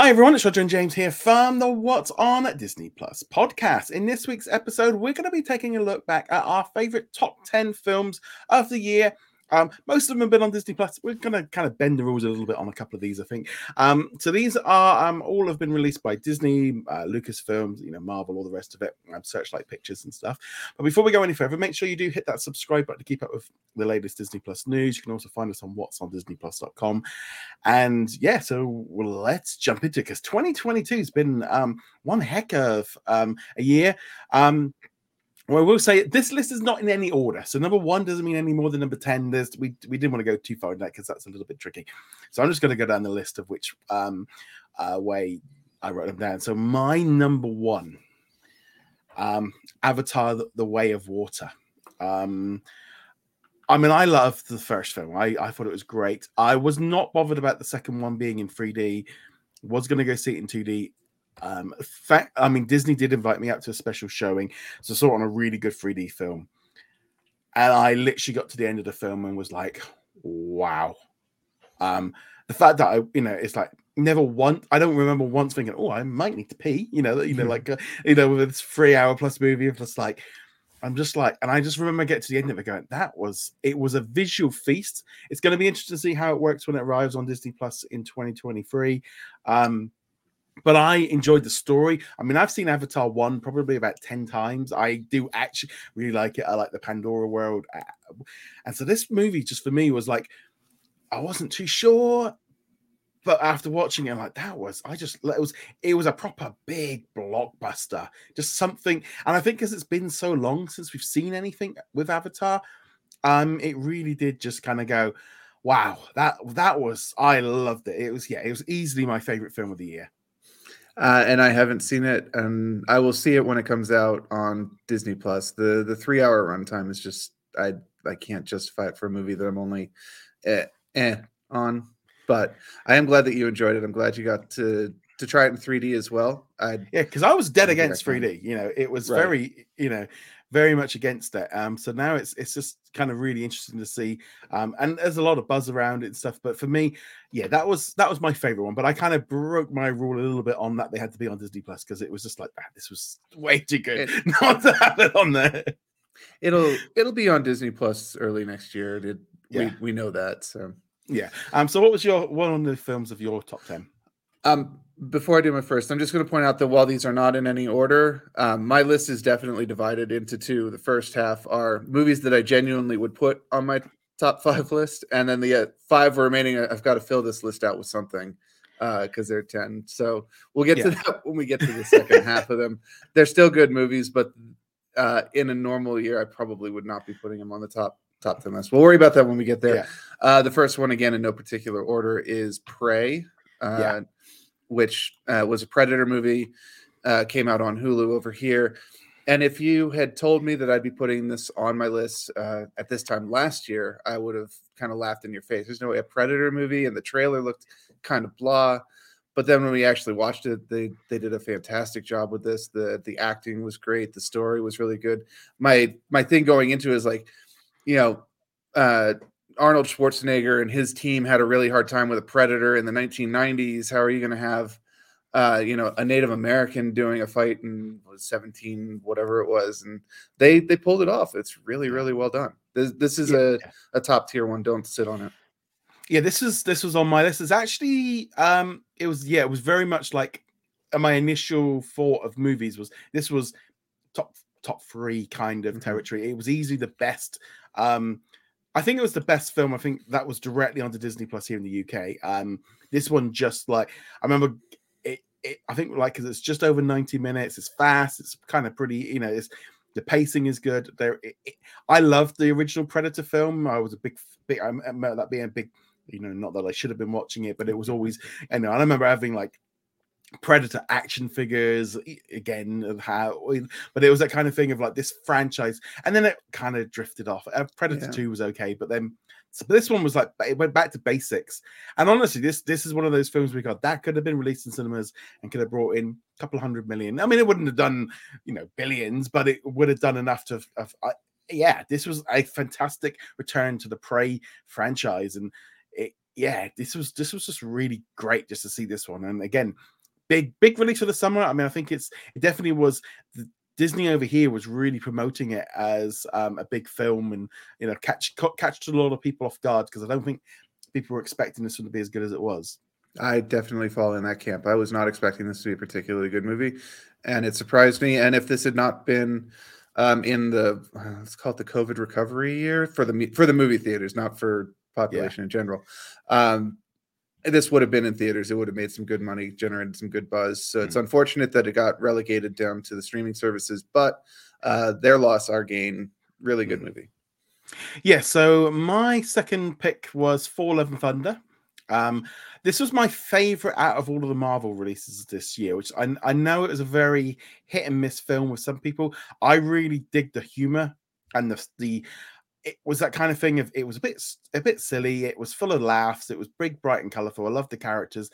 Hi everyone, it's Roger and James here from the What's on Disney Plus podcast. In this week's episode, we're going to be taking a look back at our favorite top 10 films of the year um, most of them have been on Disney Plus. We're going to kind of bend the rules a little bit on a couple of these, I think. Um, so these are um, all have been released by Disney, uh, Lucasfilms, you know, Marvel, all the rest of it, um, Searchlight Pictures and stuff. But before we go any further, make sure you do hit that subscribe button to keep up with the latest Disney Plus news. You can also find us on what's on DisneyPlus.com. And yeah, so let's jump into it because 2022 has been um, one heck of um, a year. Um, well, I will say this list is not in any order. So number one doesn't mean any more than number 10. There's we we didn't want to go too far in that because that's a little bit tricky. So I'm just going to go down the list of which um uh way I wrote them down. So my number one, um, Avatar the, the Way of Water. Um I mean, I loved the first film. I, I thought it was great. I was not bothered about the second one being in 3D. Was going to go see it in 2D. Um, fact, I mean, Disney did invite me out to a special showing, so I saw it on a really good 3D film, and I literally got to the end of the film and was like, "Wow!" Um, the fact that I, you know, it's like never once. I don't remember once thinking, "Oh, I might need to pee," you know, you know, like uh, you know, with this three-hour plus movie, just like I'm just like, and I just remember getting to the end of it going, that was it was a visual feast. It's going to be interesting to see how it works when it arrives on Disney Plus in 2023. Um, but I enjoyed the story. I mean, I've seen Avatar 1 probably about 10 times. I do actually really like it. I like the Pandora world. And so this movie, just for me, was like, I wasn't too sure. But after watching it, I'm like, that was, I just, it was, it was a proper big blockbuster. Just something. And I think because it's been so long since we've seen anything with Avatar, um, it really did just kind of go, wow, that, that was, I loved it. It was, yeah, it was easily my favorite film of the year. Uh, and I haven't seen it, and I will see it when it comes out on Disney Plus. the The three hour runtime is just I I can't justify it for a movie that I'm only eh, eh on. But I am glad that you enjoyed it. I'm glad you got to to try it in 3D as well. I yeah, because I was dead against 3D. You know, it was right. very you know very much against it. Um, so now it's it's just kind of really interesting to see. Um, and there's a lot of buzz around it and stuff. But for me, yeah, that was that was my favorite one. But I kind of broke my rule a little bit on that they had to be on Disney Plus because it was just like, ah, this was way too good it, not to have it on there. It'll it'll be on Disney Plus early next year. It, yeah. we we know that. So yeah. Um. So what was your one of the films of your top ten? Um, before I do my first, I'm just going to point out that while these are not in any order, um, my list is definitely divided into two. The first half are movies that I genuinely would put on my top five list, and then the uh, five remaining, I've got to fill this list out with something because uh, they're 10. So we'll get yeah. to that when we get to the second half of them. They're still good movies, but uh, in a normal year, I probably would not be putting them on the top top 10 list. We'll worry about that when we get there. Yeah. Uh, the first one, again, in no particular order, is Prey. Uh, yeah which uh, was a Predator movie, uh, came out on Hulu over here. And if you had told me that I'd be putting this on my list uh, at this time last year, I would have kind of laughed in your face. There's no way a Predator movie, and the trailer looked kind of blah. But then when we actually watched it, they they did a fantastic job with this. the The acting was great. The story was really good. My my thing going into is like, you know, uh, Arnold Schwarzenegger and his team had a really hard time with a predator in the 1990s. How are you going to have, uh, you know, a Native American doing a fight in 17, whatever it was, and they they pulled it off. It's really really well done. This this is yeah. a, a top tier one. Don't sit on it. Yeah, this is this was on my list. It's actually um it was yeah it was very much like uh, my initial thought of movies was this was top top three kind of mm-hmm. territory. It was easily the best. Um, I think it was the best film. I think that was directly onto Disney Plus here in the UK. Um, this one just like I remember it. it I think like because it's just over ninety minutes. It's fast. It's kind of pretty. You know, it's the pacing is good. There, I loved the original Predator film. I was a big, big. I remember that being a big. You know, not that I should have been watching it, but it was always. Know, I remember having like Predator action figures again of how, but it was that kind of thing of like this franchise, and then it kind of drifted off. Uh, Predator yeah. Two was okay, but then so this one was like it went back to basics. And honestly, this this is one of those films we got that could have been released in cinemas and could have brought in a couple hundred million. I mean, it wouldn't have done you know billions, but it would have done enough to. Have, uh, yeah, this was a fantastic return to the Prey franchise, and it yeah, this was this was just really great just to see this one. And again, big big release for the summer. I mean, I think it's it definitely was. The, Disney over here was really promoting it as um, a big film, and you know, catch catch a lot of people off guard because I don't think people were expecting this one to be as good as it was. I definitely fall in that camp. I was not expecting this to be a particularly good movie, and it surprised me. And if this had not been um, in the uh, let's call it the COVID recovery year for the for the movie theaters, not for population yeah. in general, um, this would have been in theaters. It would have made some good money, generated some good buzz. So mm-hmm. it's unfortunate that it got relegated down to the streaming services, but uh, their loss, our gain. Really good mm-hmm. movie. Yeah. So my second pick was Thor: Love and Thunder. Um, this was my favorite out of all of the Marvel releases this year, which I, I know it was a very hit and miss film with some people. I really dig the humor and the the it was that kind of thing of it was a bit a bit silly it was full of laughs it was big bright and colorful i love the characters.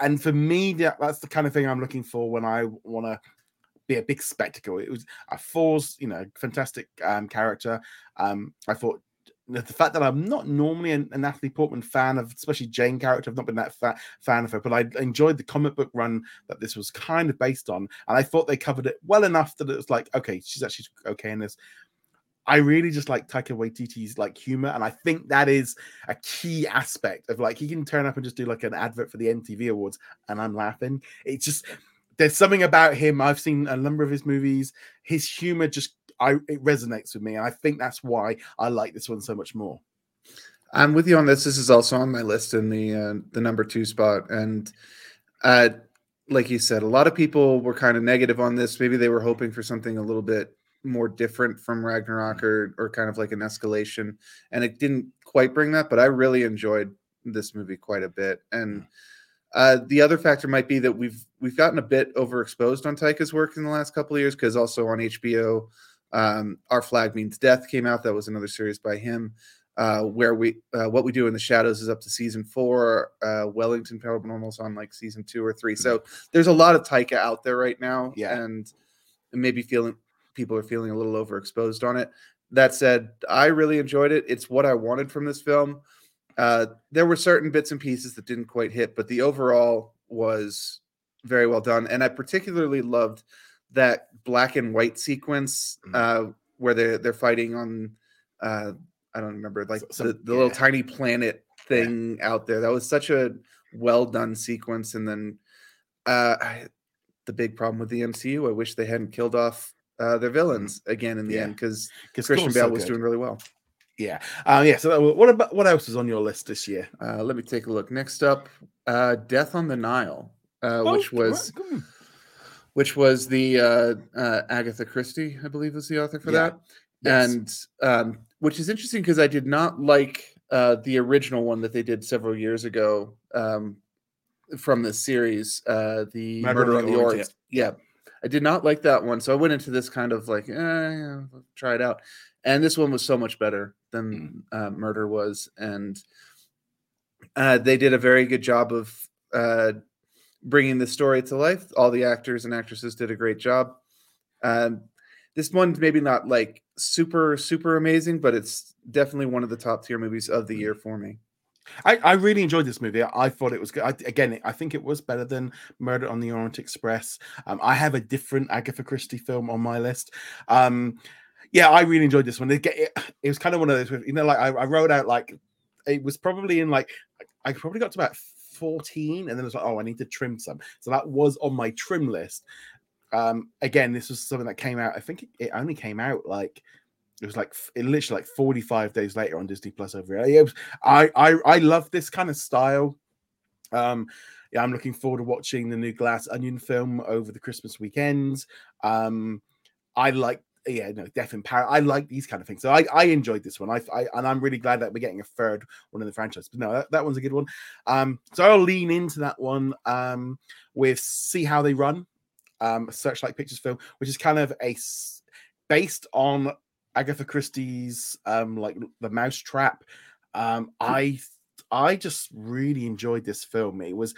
And for me that, that's the kind of thing i'm looking for when i want to be a big spectacle. It was a Thor's you know fantastic um, character. Um, i thought the fact that I'm not normally a, a, Natalie Portman fan of, especially Jane character, I've not been that fa- fan of her, but I enjoyed the comic book run that this was kind of based on, and I thought they covered it well enough that it was like, okay, she's actually okay in this. I really just like Taika Waititi's like humor, and I think that is a key aspect of like he can turn up and just do like an advert for the MTV Awards, and I'm laughing. It's just there's something about him. I've seen a number of his movies. His humor just I it resonates with me, and I think that's why I like this one so much more. I'm with you on this. This is also on my list in the uh, the number two spot, and uh, like you said, a lot of people were kind of negative on this. Maybe they were hoping for something a little bit more different from Ragnarok or or kind of like an escalation, and it didn't quite bring that. But I really enjoyed this movie quite a bit, and uh, the other factor might be that we've we've gotten a bit overexposed on Taika's work in the last couple of years because also on HBO, um, Our Flag Means Death came out. That was another series by him. Uh, where we uh, what we do in the shadows is up to season four. Uh, Wellington Paranormal's on like season two or three. So mm-hmm. there's a lot of Taika out there right now, yeah. and maybe feeling people are feeling a little overexposed on it. That said, I really enjoyed it. It's what I wanted from this film. Uh, there were certain bits and pieces that didn't quite hit, but the overall was very well done. And I particularly loved that black and white sequence mm-hmm. uh, where they're they're fighting on uh, I don't remember like the, the yeah. little tiny planet thing yeah. out there. That was such a well done sequence. And then uh, I, the big problem with the MCU, I wish they hadn't killed off uh, their villains mm-hmm. again in the yeah. end because Christian Bale so was doing really well. Yeah. Um, yeah. So what about what else is on your list this year? Uh, let me take a look. Next up, uh, Death on the Nile, uh, oh, which was right. which was the uh, uh, Agatha Christie, I believe, was the author for yeah. that. Yes. And um, which is interesting because I did not like uh, the original one that they did several years ago um, from the series, uh, the Murder, Murder on the, Orient. Orient. Yeah. I did not like that one, so I went into this kind of like, eh, yeah, try it out. And this one was so much better than mm. uh, Murder was, and uh, they did a very good job of uh, bringing the story to life. All the actors and actresses did a great job. Um, this one's maybe not like super super amazing, but it's definitely one of the top tier movies of the mm. year for me. I, I really enjoyed this movie. I thought it was good. I, again, I think it was better than Murder on the Orient Express. Um, I have a different Agatha Christie film on my list. Um, yeah, I really enjoyed this one. It, it, it was kind of one of those, you know, like I, I, wrote out like it was probably in like I probably got to about 14 and then it was like, oh, I need to trim some. So that was on my trim list. Um, again, this was something that came out, I think it, it only came out like it was like it literally like 45 days later on Disney Plus over here. Was, I I I love this kind of style. Um, yeah, I'm looking forward to watching the new Glass Onion film over the Christmas weekends. Um, I like yeah, no, Death in Paris. I like these kind of things. So I, I enjoyed this one. I, I and I'm really glad that we're getting a third one in the franchise. But no, that, that one's a good one. Um, so I'll lean into that one um with See How They Run, um, Searchlight Pictures film, which is kind of a based on Agatha Christie's um like the Mousetrap. Um I I just really enjoyed this film. It was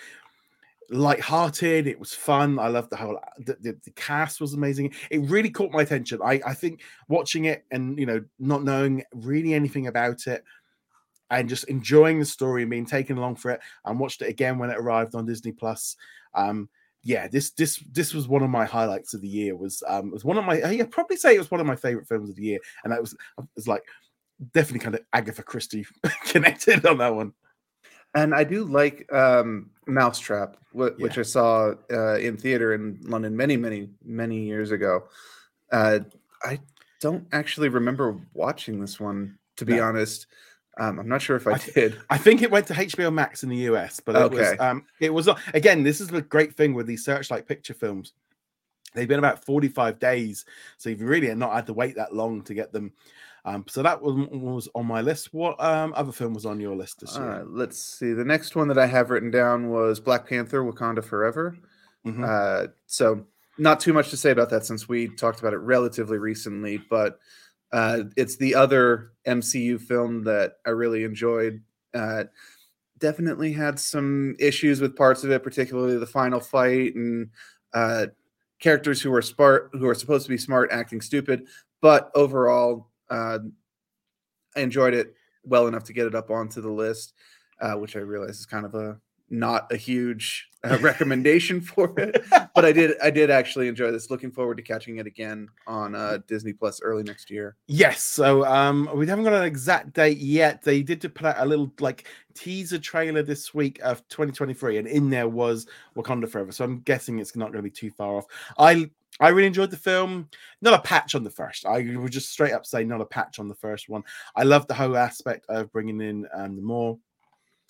light-hearted it was fun i loved the whole the, the, the, cast was amazing it really caught my attention i i think watching it and you know not knowing really anything about it and just enjoying the story and being taken along for it. And watched it again when it arrived on Disney Plus. Um, yeah, this this this was one of my highlights of the year. Was um was one of my I probably say it was one of my favorite films of the year, and that was was like definitely kind of Agatha Christie connected on that one. And I do like um, Mousetrap, wh- which I saw uh, in theater in London many, many, many years ago. Uh, I don't actually remember watching this one, to be No. honest. Um, I'm not sure if I, I- did. I think it went to HBO Max in the US, but it was Okay. um it was not again, this is the great thing with these searchlight picture films. They've been about 45 days, so you've really not had to wait that long to get them. Um, so that was was on my list. What um other film was on your list this All year? right, let's see. The next one that I have written down was Black Panther Wakanda Forever. Mhm. Uh, so not too much to say about that since we talked about it relatively recently, but uh, it's the other MCU film that I really enjoyed. Uh, definitely had some issues with parts of it, particularly the final fight and uh, characters who are smart, who are supposed to be smart, acting stupid. But overall, uh, I enjoyed it well enough to get it up onto the list, uh, which I realize is kind of a not a huge uh, recommendation for it, but I did I did actually enjoy this. Looking forward to catching it again on uh, Disney Plus early next year. Yes, so um we haven't got an exact date yet. They did put out a little like teaser trailer this week of 2023, and in there was Wakanda Forever. So I'm guessing it's not going to be too far off. I I really enjoyed the film. Not a patch on the first. I would just straight up say not a patch on the first one. I love the whole aspect of bringing in um, the more.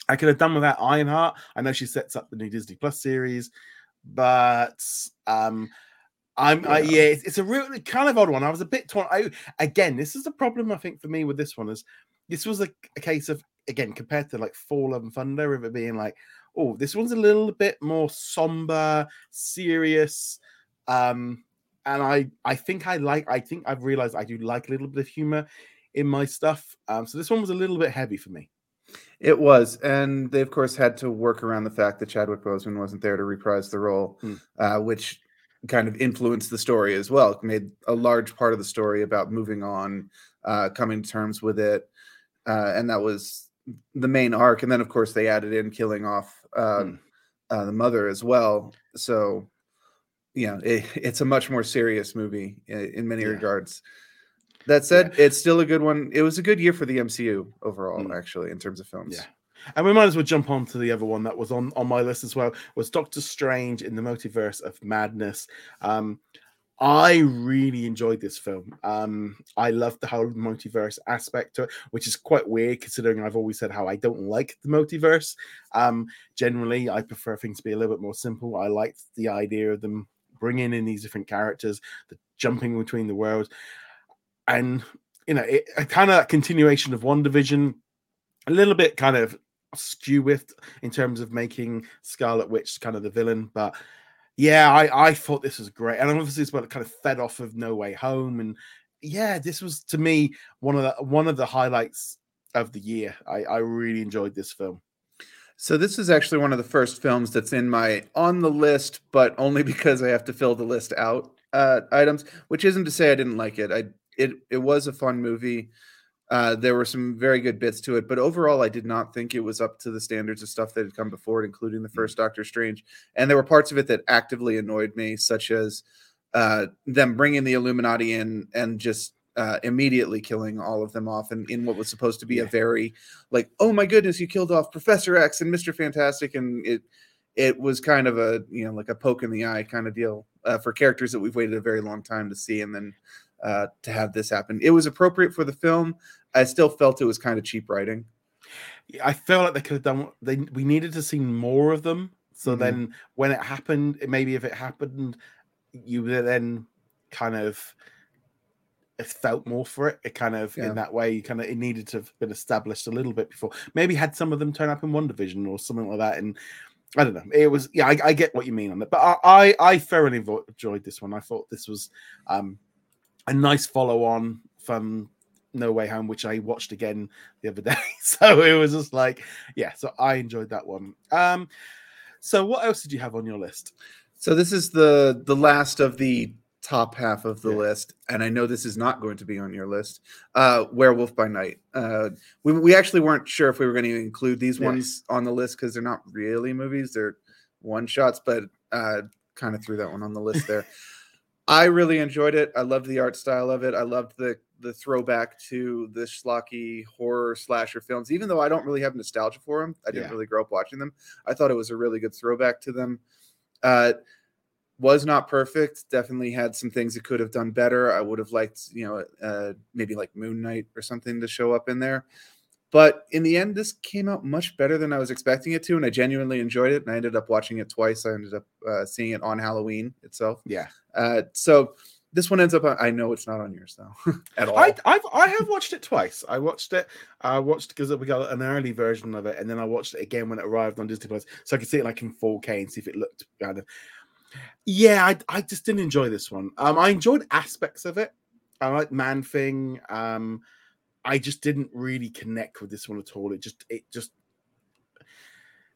I could have done without Ironheart. I know she sets up the new Disney Plus series, but um I'm I, Yeah. yeah, it's, it's a really kind of odd one. I was a bit torn. I again, this is the problem I think for me with this one is this was a, a case of again compared to like Fall and Thunder of it being like, oh, this one's a little bit more somber, serious. Um, and I I think I like I think I've realized I do like a little bit of humor in my stuff. Um, so this one was a little bit heavy for me. It was, and they of course had to work around the fact that Chadwick Boseman wasn't there to reprise the role, Hmm. uh, which kind of influenced the story as well. It made a large part of the story about moving on, uh, coming to terms with it, uh, and that was the main arc. And then of course they added in killing off uh, the mother as well. So, you know, it, it's a much more serious movie in, in many Yeah. regards. That said, it's still a good one. It was a good year for the MCU overall, Mm. actually, in terms of films. Yeah. And we might as well jump on to the other one that was on on my list as well. Was Doctor Strange in the Multiverse of Madness? Um, I really enjoyed this film. Um, I love the whole multiverse aspect to it, which is quite weird considering I've always said how I don't like the multiverse. Um, generally, I prefer things to be a little bit more simple. I liked the idea of them bringing in these different characters, the jumping between the worlds, and you know, it, a kind of continuation of WandaVision, a little bit kind of skew with in terms of making Scarlet Witch kind of the villain, but yeah, I I thought this was great, and obviously it's kind of fed off of No Way Home, and yeah, this was to me one of the one of the highlights of the year. I I really enjoyed this film. So this is actually one of the first films that's in my on the list, but only because I have to fill the list out uh, items. Which isn't to say I didn't like it. I it it was a fun movie. Uh, there were some very good bits to it, but overall, I did not think it was up to the standards of stuff that had come before it, including the first Doctor Strange. And there were parts of it that actively annoyed me, such as uh, them bringing the Illuminati in and just uh, immediately killing all of them off, and in what was supposed to be a very like, oh my goodness, you killed off Professor X and Mister Fantastic, and it it was kind of a you know like a poke in the eye kind of deal uh, for characters that we've waited a very long time to see, and then uh, to have this happen, it was appropriate for the film. I still felt it was kind of cheap writing. I felt like they could have done. They we needed to see more of them. So Mhm. then, when it happened, maybe if it happened, you then kind of felt more for it. It kind of Yeah. in that way, you kind of it needed to have been established a little bit before. Maybe had some of them turn up in WandaVision or something like that. And I don't know. It was yeah, I, I get what you mean on that, but I I, I thoroughly enjoyed this one. I thought this was um a nice follow on from No Way Home, which I watched again the other day. So it was just like, yeah. So I enjoyed that one. Um, so what else did you have on your list? So this is the the last of the top half of the Yeah. list, and I know this is not going to be on your list. Uh, Werewolf by Night. Uh, we we actually weren't sure if we were going to include these Yeah. ones on the list because they're not really movies; they're one shots. But uh, kind of threw that one on the list there. I really enjoyed it. I loved the art style of it. I loved the the throwback to the schlocky horror slasher films. Even though I don't really have nostalgia for them, I didn't Yeah. really grow up watching them. I thought it was a really good throwback to them. Uh, was not perfect. Definitely had some things it could have done better. I would have liked, you know, uh, maybe like Moon Knight or something to show up in there. But in the end, this came out much better than I was expecting it to, and I genuinely enjoyed it. And I ended up watching it twice. I ended up uh, seeing it on Halloween itself. Yeah. Uh, so this one ends up. On, I know it's not on yours though at all. I I've, I have watched it twice. I watched it. I watched because we got an early version of it, and then I watched it again when it arrived on Disney Plus, so I could see it like in 4K and see if it looked kind of. Yeah, I, I just didn't enjoy this one. Um, I enjoyed aspects of it. I like Man Thing. Um, I just didn't really connect with this one at all. It just it just.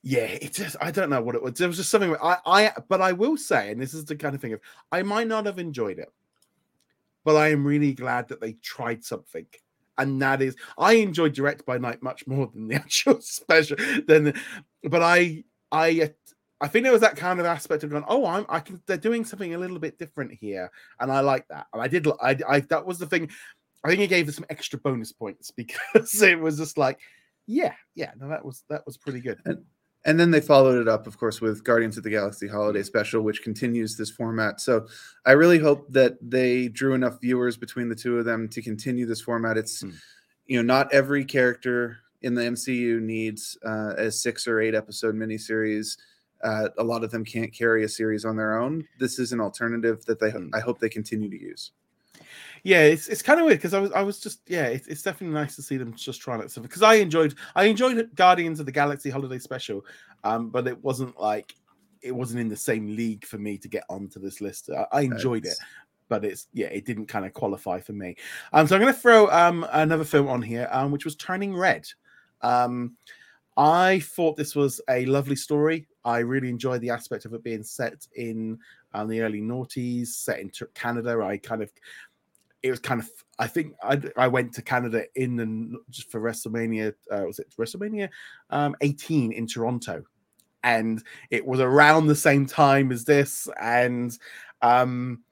Yeah, it just I don't know what it was. There was just something I I but I will say, and this is the kind of thing of I might not have enjoyed it but I am really glad that they tried something. And that is, I enjoyed Director by Night much more than the actual special. Than, but I, I, I think there was that kind of aspect of going, oh, I'm, I can. They're doing something a little bit different here, and I like that. And I did, I, I that was the thing. I think it gave us some extra bonus points because it was just like, yeah, yeah, no, that was that was pretty good. And then they followed it up, of course, with Guardians of the Galaxy Holiday Special, which continues this format. So I really hope that they drew enough viewers between the two of them to continue this format. It's, Hmm. you know, not every character in the MCU needs uh, a six or eight episode miniseries. Uh, a lot of them can't carry a series on their own. This is an alternative that they, Hmm. I hope they continue to use. Yeah it's, it's kind of weird because i was i was just yeah it's, it's definitely nice to see them just trying it because i enjoyed i enjoyed guardians of the galaxy holiday special um but it wasn't like it wasn't in the same league for me to get onto this list. I, I enjoyed it but it's yeah it didn't kind of qualify for me. Um so i'm going to throw um another film on here um which was turning red. Um i thought this was a lovely story. I really enjoyed the aspect of it being set in um, the early noughties set in canada. I kind of it was kind of I think I, I went to Canada in the just for WrestleMania uh, was it WrestleMania? Um 18 in Toronto. And it was around the same time as this. And um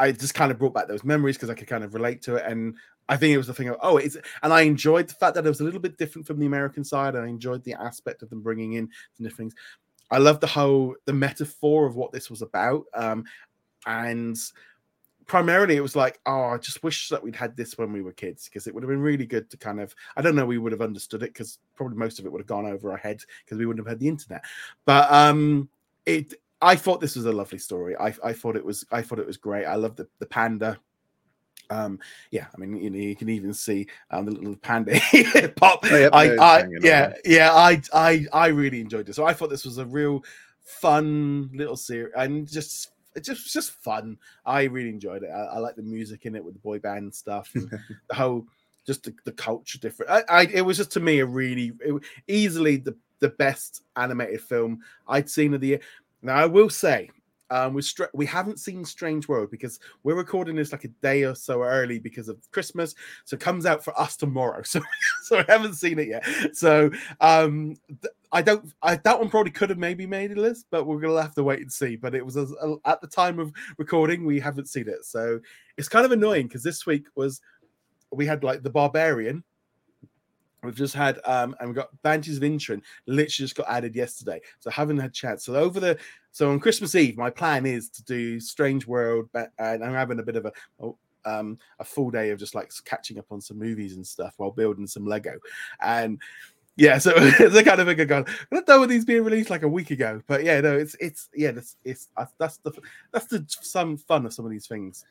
I just kind of brought back those memories because I could kind of relate to it. And I think it was the thing of oh it's and I enjoyed the fact that it was a little bit different from the American side. I enjoyed the aspect of them bringing in some different things. I love the whole the metaphor of what this was about. Um and primarily it was like oh i just wish that we'd had this when we were kids because it would have been really good to kind of i don't know we would have understood it because probably most of it would have gone over our heads because we wouldn't have had the internet. But um it i thought this was a lovely story. I, I thought it was i thought it was great. I love the, the panda. Um yeah i mean you know you can even see um the little panda pop. Oh, yep, I, I yeah on. yeah I I I really enjoyed it. So I thought this was a real fun little series and just it just just fun. I really enjoyed it. I, I like the music in it with the boy band stuff. And the whole just the, the culture different. I, I it was just to me a really it, easily the the best animated film I'd seen of the year. Now I will say. Um, we str- we haven't seen Strange World because we're recording this like a day or so early because of Christmas, so it comes out for us tomorrow. So so I haven't seen it yet. So um, th- I don't. I that one probably could have maybe made a list, but we're gonna have to wait and see. But it was a, a- at the time of recording, we haven't seen it, so it's kind of annoying because this week was we had like the Barbarian. We've just had um and we got Banshees of Inisherin literally just got added yesterday, so I haven't had chance. So over the so on Christmas Eve, my plan is to do Strange World, and I'm having a bit of a oh, um a full day of just like catching up on some movies and stuff while building some Lego, and yeah, so it's the kind of thing I go. I don't know when these being released like a week ago, but yeah, no, it's it's yeah, that's it's uh, that's the that's the some fun of some of these things.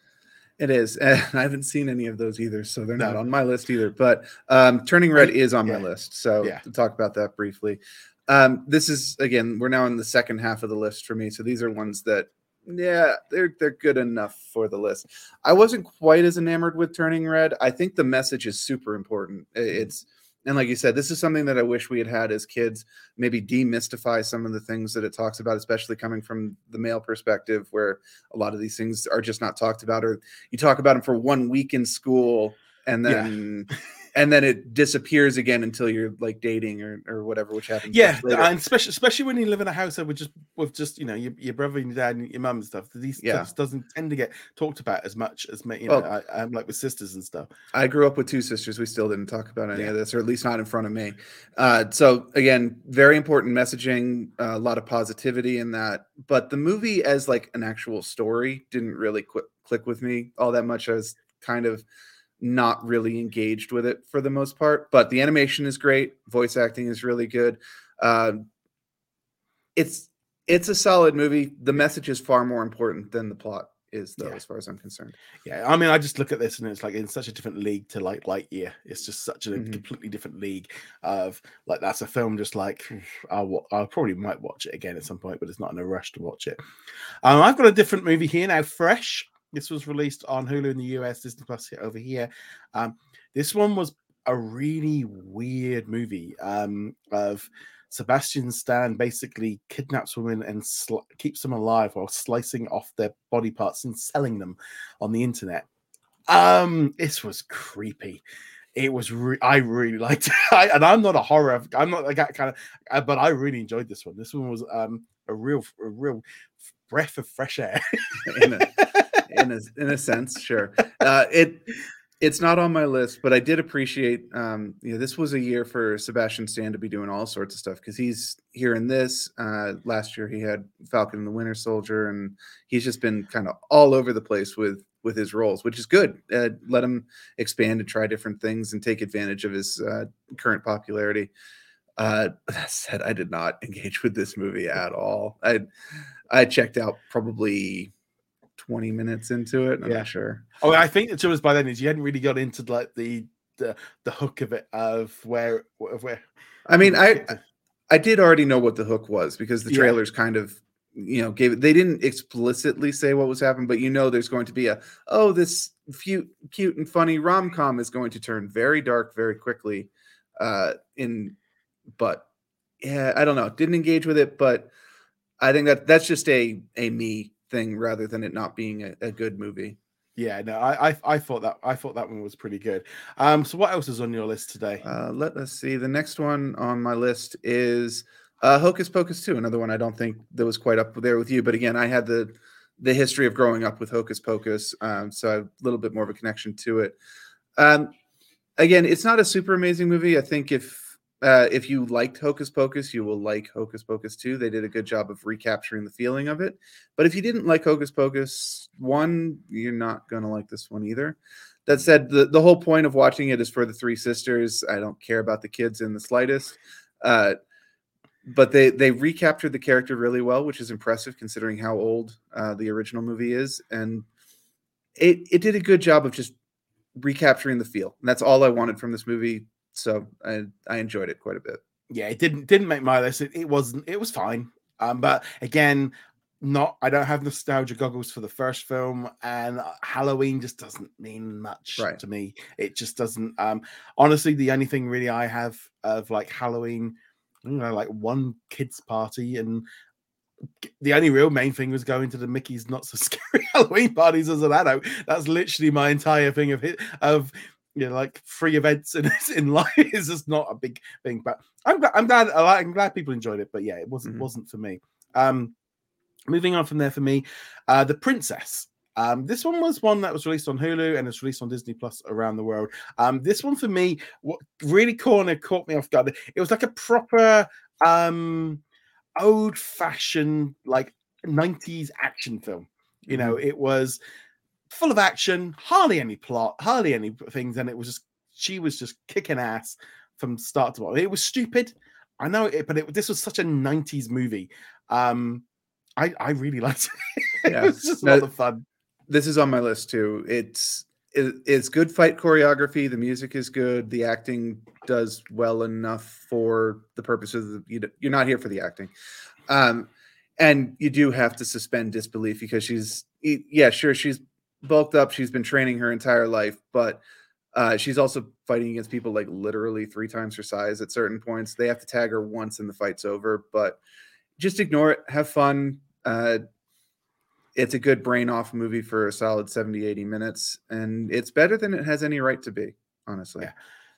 It is. And I haven't seen any of those either, so they're not on my list either. But um, Turning Red is on my list. So Yeah. to talk about that briefly. Um, this is again, we're now in the second half of the list for me. So these are ones that yeah, they're they're good enough for the list. I wasn't quite as enamored with Turning Red. I think the message is super important. It's Mm-hmm. And like you said, this is something that I wish we had had as kids. Maybe demystify some of the things that it talks about, especially coming from the male perspective, where a lot of these things are just not talked about, or you talk about them for one week in school and then yeah. And then it disappears again until you're like dating or, or whatever, which happens. Yeah, and especially especially when you live in a house that with just with just you know your, your brother and your dad and your mum and stuff. These yeah. stuff doesn't tend to get talked about as much as me. You know, well, I, am like with sisters and stuff. I grew up with two sisters. We still didn't talk about any yeah. of this, or at least not in front of me. Uh, so again, very important messaging, uh, a lot of positivity in that. But the movie as like an actual story didn't really qu- click with me all that much. I was kind of not really engaged with it for the most part. But the animation is great. Voice acting is really good. Uh, it's it's a solid movie. The message is far more important than the plot is, though, yeah. as far as I'm concerned. Yeah, I mean, I just look at this and it's like in such a different league to like Lightyear. It's just such a mm-hmm. completely different league of like that's a film. Just like I'll, I'll probably might watch it again at some point, but it's not in a rush to watch it. Um, I've got a different movie here now, Fresh. This was released on Hulu in the US, Disney Plus over here. Um, this one was a really weird movie um, of Sebastian Stan basically kidnaps women and sl- keeps them alive while slicing off their body parts and selling them on the internet. Um, this was creepy. It was re- I really liked it, I, and I'm not a horror. I'm not like that kind of, uh, but I really enjoyed this one. This one was um a real a real breath of fresh air. in a in a sense, sure. Uh, it it's not on my list, but I did appreciate. Um, you know, this was a year for Sebastian Stan to be doing all sorts of stuff because he's here in this. Uh, last year he had Falcon and the Winter Soldier, and he's just been kind of all over the place with with his roles, which is good. Uh, let him expand and try different things and take advantage of his uh, current popularity. Uh, that said, I did not engage with this movie at all. I I checked out probably 20 minutes into it. I'm yeah. not sure. Oh, I think the trouble is by then is you hadn't really got into like the the, the hook of it of where of where. I mean, I I did already know what the hook was because the trailers yeah. kind of you know gave it. They didn't explicitly say what was happening, but you know there's going to be a oh this cute cute and funny rom com is going to turn very dark very quickly. Uh, in but yeah, I don't know. Didn't engage with it, but I think that that's just a a me thing rather than it not being a, a good movie. Yeah, no, I, I, I thought that I thought that one was pretty good. Um, so what else is on your list today? Uh, let us see. The next one on my list is uh, Hocus Pocus two. Another one I don't think that was quite up there with you, but again, I had the the history of growing up with Hocus Pocus, um, so I have a little bit more of a connection to it. Um, again, it's not a super amazing movie. I think if uh, if you liked Hocus Pocus, you will like Hocus Pocus 2. They did a good job of recapturing the feeling of it. But if you didn't like Hocus Pocus 1, you're not going to like this one either. That said, the, the whole point of watching it is for the three sisters. I don't care about the kids in the slightest. Uh, but they they recaptured the character really well, which is impressive considering how old uh, the original movie is. And it, it did a good job of just recapturing the feel. And that's all I wanted from this movie so I I enjoyed it quite a bit. Yeah, it didn't didn't make my list. It, it wasn't. It was fine. Um, but again, not. I don't have nostalgia goggles for the first film, and uh, Halloween just doesn't mean much right. to me. It just doesn't. Um, honestly, the only thing really I have of like Halloween, you know, like one kids party and the only real main thing was going to the Mickey's Not So Scary Halloween parties as an adult. That's literally my entire thing of hit of you know, like free events in in life is just not a big thing. But I'm glad I'm glad I'm glad people enjoyed it. But yeah, it wasn't mm-hmm. wasn't for me. Um, moving on from there for me, uh, the Princess. Um, this one was one that was released on Hulu and it's released on Disney Plus around the world. Um, this one for me, what really corner caught me off guard. It was like a proper um old fashioned like 90s action film. You know, mm-hmm. it was full of action, hardly any plot, hardly any things, and it was just she was just kicking ass from start to bottom. It was stupid, I know it, but it, this was such a '90s movie. Um, I I really liked it. Yeah. it was just a lot of fun. This is on my list too. It's it, it's good fight choreography. The music is good. The acting does well enough for the purposes of you. You're not here for the acting. Um, and you do have to suspend disbelief because she's yeah sure she's bulked up. She's been training her entire life, but Uh, she's also fighting against people like literally three times her size at certain points. They have to tag her once and the fight's over, but just ignore it. Have fun. Uh, it's a good brain off movie for a solid 70, 80 minutes, and it's better than it has any right to be, honestly. Yeah.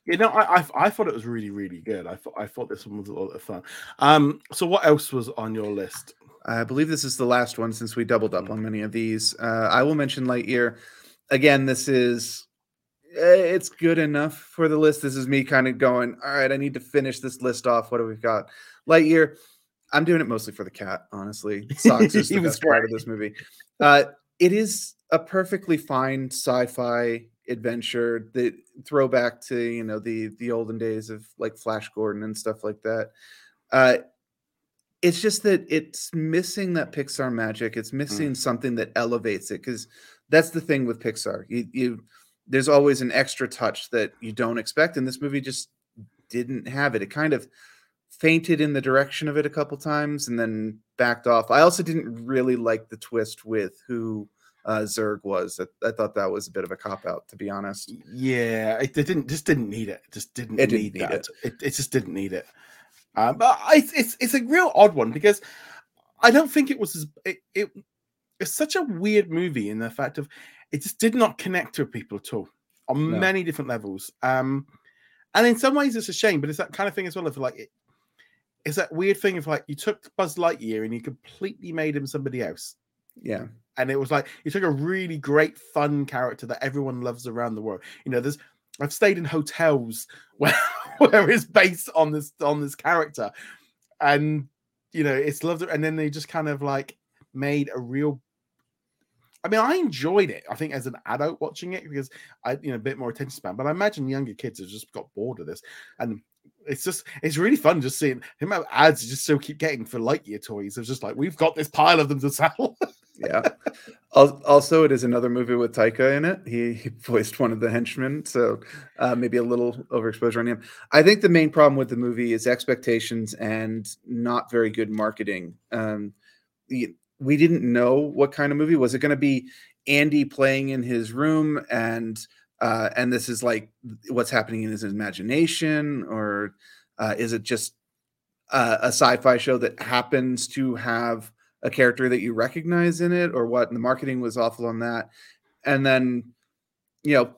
You know, I, I, I thought it was really really good. I thought I thought this one was a lot of fun. Um, so what else was on your list? I believe this is the last one since we doubled up mm-hmm. on many of these. Uh, I will mention Lightyear. Again, this is eh, it's good enough for the list. This is me kind of going, all right, I need to finish this list off. What do we got? Lightyear. I'm doing it mostly for the cat, honestly. Socks is the best part of this movie. Uh, it is a perfectly fine sci-fi adventure that throwback to you know the the olden days of like Flash Gordon and stuff like that. Uh, it's just that it's missing that Pixar magic. It's missing mm. something that elevates it because that's the thing with Pixar. You, you there's always an extra touch that you don't expect, and this movie just didn't have it. It kind of fainted in the direction of it a couple times and then backed off. I also didn't really like the twist with who uh, Zurg was. I, I, thought that was a bit of a cop out, to be honest. Yeah, it, didn't just didn't need it. Just didn't, it need, didn't need that. It. it. It, just didn't need it. Um, but I, it's it's a real odd one because I don't think it was as it, it it's such a weird movie in the fact of it just did not connect to people at all on no. many different levels. Um, and in some ways it's a shame, but it's that kind of thing as well. Of like it, it's that weird thing of like you took Buzz Lightyear and you completely made him somebody else. Yeah. And it was like you took a really great, fun character that everyone loves around the world. You know, there's I've stayed in hotels where where it's based on this on this character, and you know it's loved. And then they just kind of like made a real. I mean, I enjoyed it. I think as an adult watching it because I, you know, a bit more attention span. But I imagine younger kids have just got bored of this, and it's just it's really fun just seeing him have ads just still keep getting for Lightyear toys. It's just like we've got this pile of them to sell. yeah. Also, it is another movie with Taika in it. He, he voiced one of the henchmen, so uh, maybe a little overexposure on him. I think the main problem with the movie is expectations and not very good marketing. Um, we didn't know what kind of movie was it going to be. Andy playing in his room and uh, and this is like what's happening in his imagination, or uh, is it just a, a sci-fi show that happens to have a character that you recognize in it, or what? And the marketing was awful on that, and then you know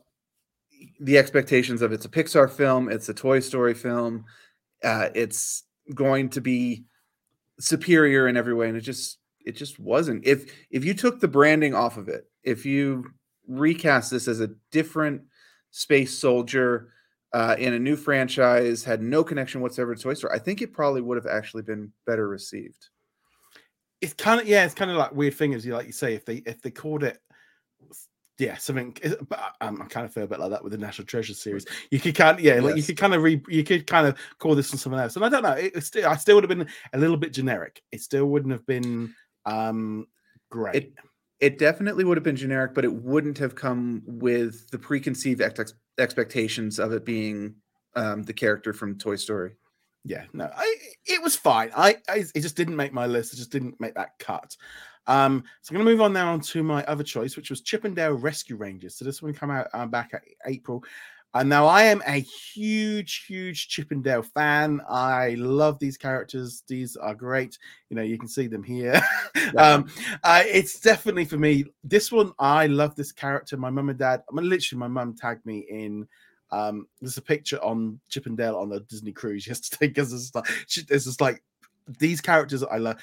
the expectations of it's a Pixar film, it's a Toy Story film, uh, it's going to be superior in every way, and it just it just wasn't. If if you took the branding off of it, if you recast this as a different space soldier uh, in a new franchise, had no connection whatsoever to Toy Story, I think it probably would have actually been better received. It's kind of yeah, it's kind of like weird thing is you like you say if they if they called it yeah something but I kind of feel a bit like that with the National Treasure series. You could kind of yeah, yes. like you could kind of re you could kind of call this from someone else, and I don't know. It, still I still would have been a little bit generic. It still wouldn't have been um great. It, it definitely would have been generic, but it wouldn't have come with the preconceived ex- expectations of it being um, the character from Toy Story. Yeah, no, I, it was fine. I, I, it just didn't make my list. It just didn't make that cut. Um, so I'm going to move on now on to my other choice, which was Chip 'n Dale Rescue Rangers. So this one come out uh, back at April, and now I am a huge, huge Chip 'n Dale fan. I love these characters. These are great. You know, you can see them here. um, uh, it's definitely for me. This one, I love this character. My mum and dad, I mean, literally, my mum tagged me in. Um, there's a picture on Chip 'n Dale on the Disney cruise yesterday because it's like, it's just like these characters I love.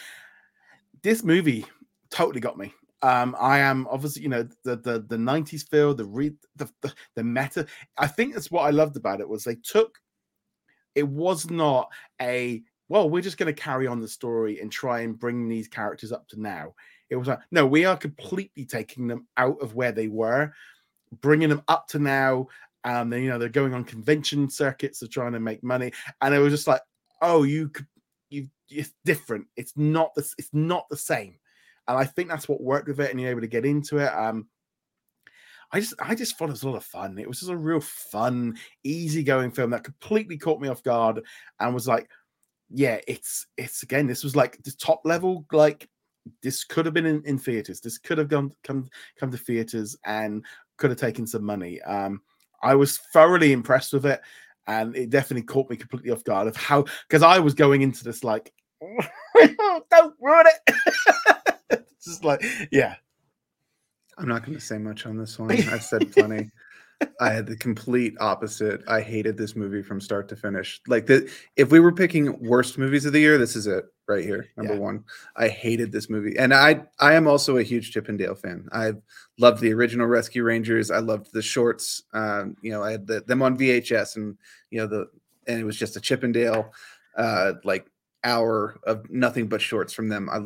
This movie totally got me. Um, I am obviously, you know, the the the '90s feel, the read, the, the the meta. I think that's what I loved about it was they took. It was not a well, we're just going to carry on the story and try and bring these characters up to now. It was like, no, we are completely taking them out of where they were, bringing them up to now. Um, then you know they're going on convention circuits, they're trying to make money, and it was just like, oh, you you, it's different. It's not the, it's not the same and I think that's what worked with it, and you're able to get into it. Um, I just I just thought it was a lot of fun. It was just a real fun, easygoing film that completely caught me off guard and was like, yeah, it's it's again, this was like the top level, like this could have been in, in theaters. This could have gone come come to theaters and could have taken some money. Um, I was thoroughly impressed with it, and it definitely caught me completely off guard of how because I was going into this like, don't ruin it. just like, yeah. I'm not going to say much on this one. I've said plenty. I had the complete opposite. I hated this movie from start to finish. Like the if we were picking worst movies of the year, this is it right here. Number Yeah. one. I hated this movie. And I I am also a huge Chip 'n Dale fan. I loved the original Rescue Rangers. I loved the shorts. Um, you know, I had the, them on VHS and you know the and it was just a Chip 'n Dale uh like hour of nothing but shorts from them. I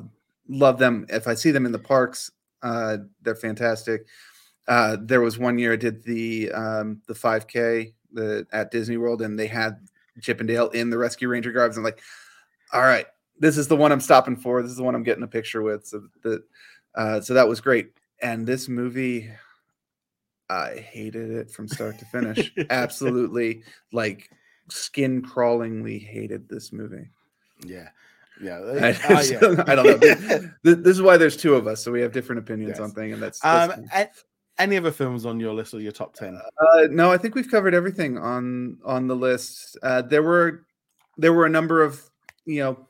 love them. If I see them in the parks, uh they're fantastic. Uh, there was one year I did the um, the 5K the, at Disney World, and they had Chip 'n Dale in the Rescue Ranger garbs. I'm like, all right, this is the one I'm stopping for. This is the one I'm getting a picture with. So that uh, so that was great. And this movie, I hated it from start to finish. Absolutely, like skin crawlingly hated this movie. Yeah. Yeah. I, uh, yeah. I don't know. This, this is why there's two of us, so we have different opinions Yes. on things, and that's, that's Um, any other films on your list or your top 10? Uh, no, I think we've covered everything on on the list. Uh, there were there were a number of you know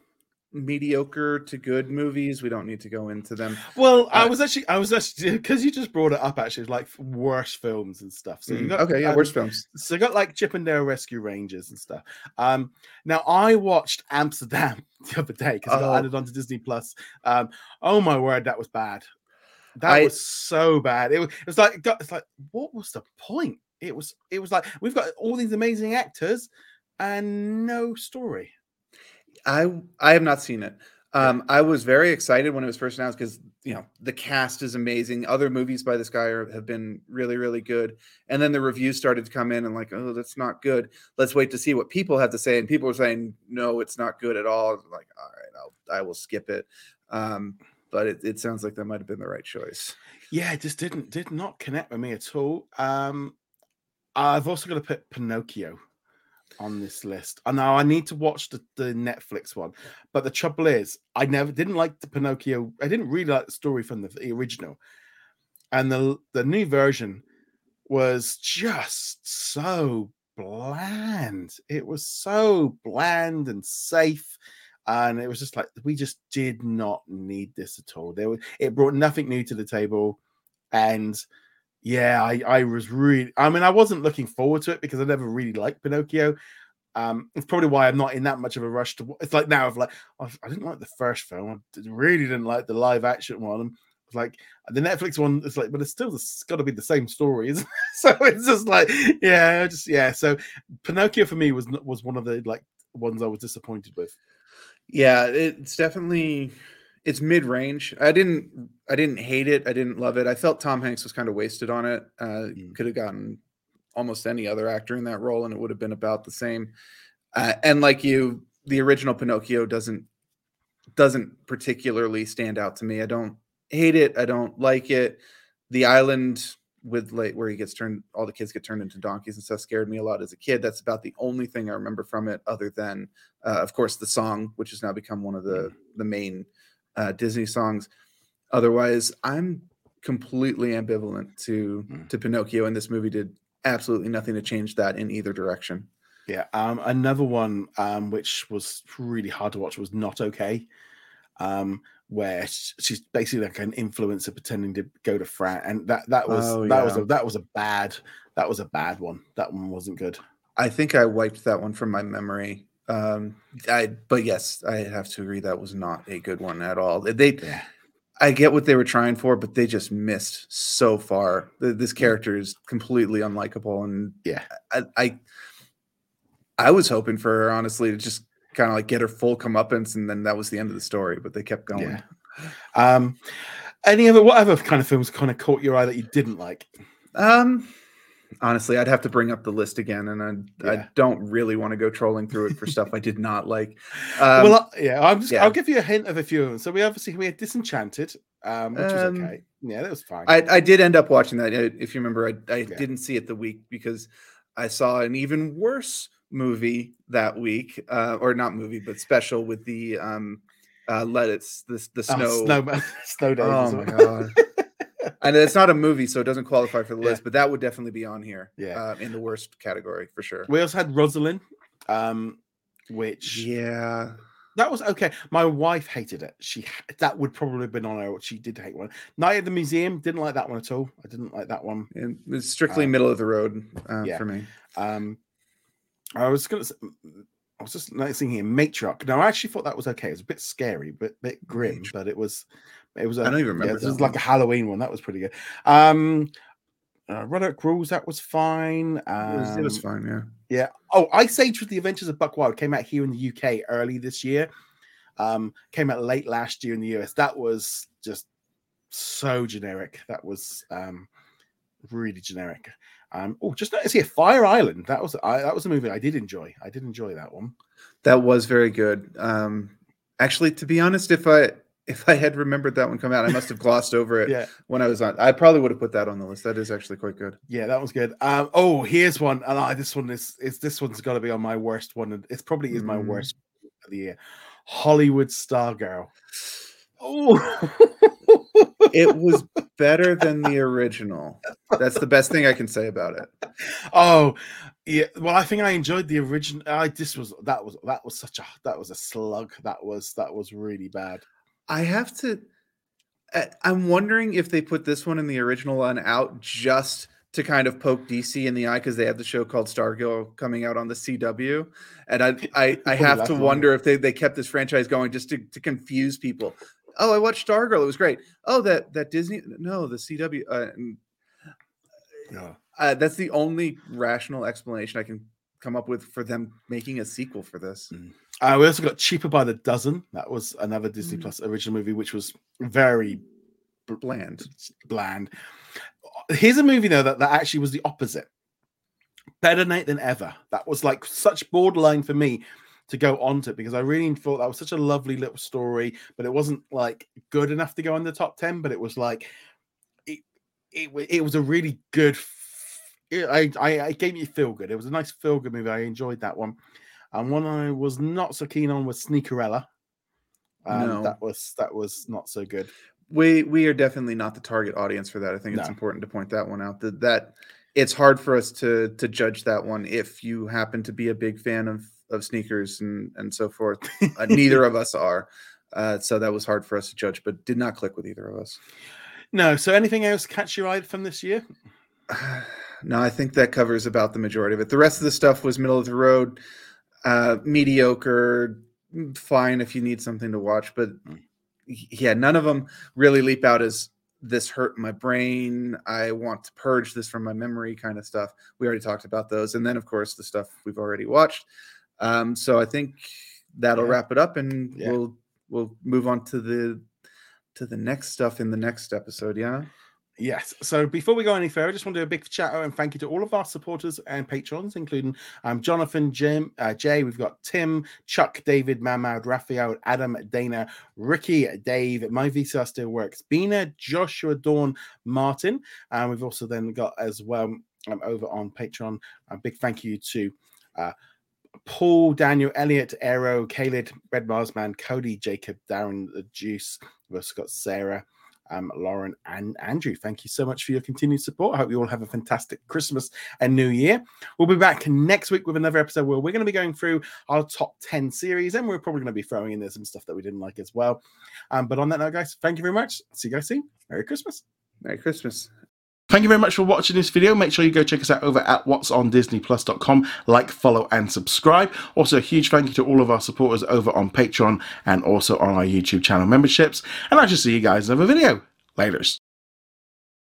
mediocre to good movies. We don't need to go into them. Well, I Uh, was actually, I was actually, because you just brought it up, actually, like worst films and stuff. So you Mm, got okay, yeah, um, worst films. So you got like Chip 'n Dale Rescue Rangers and stuff. Um, now I watched Amsterdam the other day because I got Oh. added onto Disney Plus. Um, oh my word, that was bad. That I- was so bad. It was, it was like, it's like, what was the point? It was, it was like we've got all these amazing actors and no story. I I have not seen it. Um, I was very excited when it was first announced because you know the cast is amazing. Other movies by this guy are, have been really really good, and then the reviews started to come in and like, oh, that's not good. Let's wait to see what people have to say. And people were saying, no, it's not good at all. Like, all right, I'll I will skip it. Um, but it, it sounds like that might have been the right choice. Yeah, it just didn't did not connect with me at all. Um, I've also got to put Pinocchio on this list. I know I need to watch the, the Netflix one, but the trouble is, I never didn't like the Pinocchio. I didn't really like the story from the, the original, and the the new version was just so bland. It was so bland and safe. And it was just like we just did not need this at all. There was it brought nothing new to the table, and yeah, I I was really. I mean, I wasn't looking forward to it because I never really liked Pinocchio. Um, it's probably why I'm not in that much of a rush to. It's like now I've like I didn't like the first film. I really didn't like the live action one. It's like the Netflix one. It's like, but it's still got to be the same it? so it's just like yeah, just yeah. So Pinocchio for me was was one of the like ones I was disappointed with. Yeah, it's definitely it's mid range. I didn't I didn't hate it. I didn't love it. I felt Tom Hanks was kind of wasted on it. Uh, Mm. Could have gotten almost any other actor in that role, and it would have been about the same. Uh, and like you, the original Pinocchio doesn't doesn't particularly stand out to me. I don't hate it. I don't like it. The island with like where he gets turned, all the kids get turned into donkeys and stuff scared me a lot as a kid. That's about the only thing I remember from it, other than uh, of course the song which has now become one of the the main uh, disney songs otherwise i'm completely ambivalent to Mm. to pinocchio and this movie did absolutely nothing to change that in either direction Yeah. Um, another one um, which was really hard to watch was Not Okay, um, where she's basically like an influencer pretending to go to France, and that that was Oh, that was a that was a bad that was a bad one. That one wasn't good. i think i wiped that one from my memory um i but yes i have to agree that was not a good one at all they Yeah. i get what they were trying for but they just missed so far this character is completely unlikable and Yeah. I, I I was hoping for her honestly to just kind of like get her full comeuppance, and then that was the end of the story. But they kept going. Yeah. Um, any other what other kind of films kind of caught your eye that you didn't like? Um, honestly, I'd have to bring up the list again, and I, I don't really want to go trolling through it for stuff I did not like. Um, well, yeah, I'm just yeah. I'll give you a hint of a few of them. So we obviously we had Disenchanted, um, which was Um, okay. Yeah, that was fine. I, I did end up watching that. If you remember, I, I Yeah. didn't see it the week because I saw an even worse movie that week, uh, or not movie, but special with the um, uh, lettuce, the the Oh, snow. snow, snow days. Oh my well. and it's not a movie, so it doesn't qualify for the Yeah. list, but that would definitely be on here. Yeah. uh, in the worst category for sure. We also had Rosaline, um, which Yeah, that was okay. My wife hated it. She that would probably have been on her. She did hate one. Night at the Museum didn't like that one at all. I didn't like that one. and it's strictly Uh, middle of the road uh, yeah. for me. Um, I was gonna. I was just noticing here Matriarch. Now I actually thought that was okay. It was a bit scary, but bit grim, but it was. It was. A, I don't even remember Yeah, this that was like a Halloween one. That was pretty good. Um, uh, Rodrick Rules. That was fine. It was, it was Um, fine. Yeah, Yeah. Oh, Ice Age with the Adventures of Buck Wild came out here in the UK early this year. Um, came out late last year in the US. That was just so generic. That was um really generic. Um, oh, just notice here, Fire Island. That was I, that was a movie I did enjoy. I did enjoy that one. that was very good. Um, actually, to be honest, if I if I had remembered that one come out, I must have glossed over it Yeah, when I was on. I probably would have put that on the list. That is actually quite good. yeah, that was good. Um, oh, here's one, and I, this one is is this one's got to be on my worst one. and It's probably is my Mm. worst of the year. Hollywood Stargirl. Oh, It was better than the original. That's the best thing I can say about it. Oh, yeah. Well, I think I enjoyed the original. I this was that was that was such a that was a slug. That was that was really bad. I have to. I- I'm wondering if they put this one in the original one out just to kind of poke DC in the eye because they have the show called Stargirl coming out on the CW, and I I, I have to wonder if they, they kept this franchise going just to, to confuse people. Oh, I watched Stargirl; it was great. Oh, that that Disney no, the CW. Uh, Yeah. uh, that's the only rational explanation I can come up with for them making a sequel for this. Uh, we also got Cheaper by the Dozen. That was another Disney Mm. Plus original movie, which was very Bland. bland. Here's a movie though that, that actually was the opposite. Better Nate Than Ever. That was like such borderline for me to go onto it because I really thought that was such a lovely little story, but it wasn't like good enough to go on the top 10, but it was like it it, it was a really good it- I, I I gave me feel good. It was a nice feel good movie. I enjoyed that one. And one I was not so keen on was Sneakerella. Um, No. that was that was not so good. we we are definitely not the target audience for that. I think it's No. important to point that one out. That that it's hard for us to to judge that one if you happen to be a big fan of of sneakers and and so forth. Uh, neither of us are, uh, so that was hard for us to judge. But did not click with either of us. No. So anything else catch your eye from this year? no, I think that covers about the majority of it. The rest of the stuff was middle of the road, uh, mediocre, fine if you need something to watch, but Mm. yeah, none of them really leap out as this hurt my brain. I want to purge this from my memory kind of stuff. We already talked about those. And then, of course, the stuff we've already watched. Um, so I think that'll Yeah. wrap it up and Yeah. we'll we'll move on to the to the next stuff in the next episode. Yeah. Yes. So before we go any further, I just want to do a big shout out and thank you to all of our supporters and patrons, including um, Jonathan, Jim, uh, Jay. We've got Tim, Chuck, David, Mahmoud, Raphael, Adam, Dana, Ricky, Dave. My visa still works. Bina, Joshua, Dawn, Martin, and we've also then got as well um, over on Patreon. A big thank you to. Uh, Paul, Daniel, Elliot, Aero, Caleb, Red Marsman, Cody, Jacob, Darren, the Juice. We've also got Sarah, um, Lauren, and Andrew. Thank you so much for your continued support. I hope you all have a fantastic Christmas and New Year. We'll be back next week with another episode where we're going to be going through our top 10 series, and we're probably going to be throwing in there some stuff that we didn't like as well. Um, but on that note, guys, thank you very much. See you guys soon. Merry Christmas. Merry Christmas. Thank you very much for watching this video. Make sure you go check us out over at what's on disneyplus.com. Like, follow, and subscribe. Also, a huge thank you to all of our supporters over on Patreon and also on our YouTube channel memberships. And I shall see you guys in another video. Laters.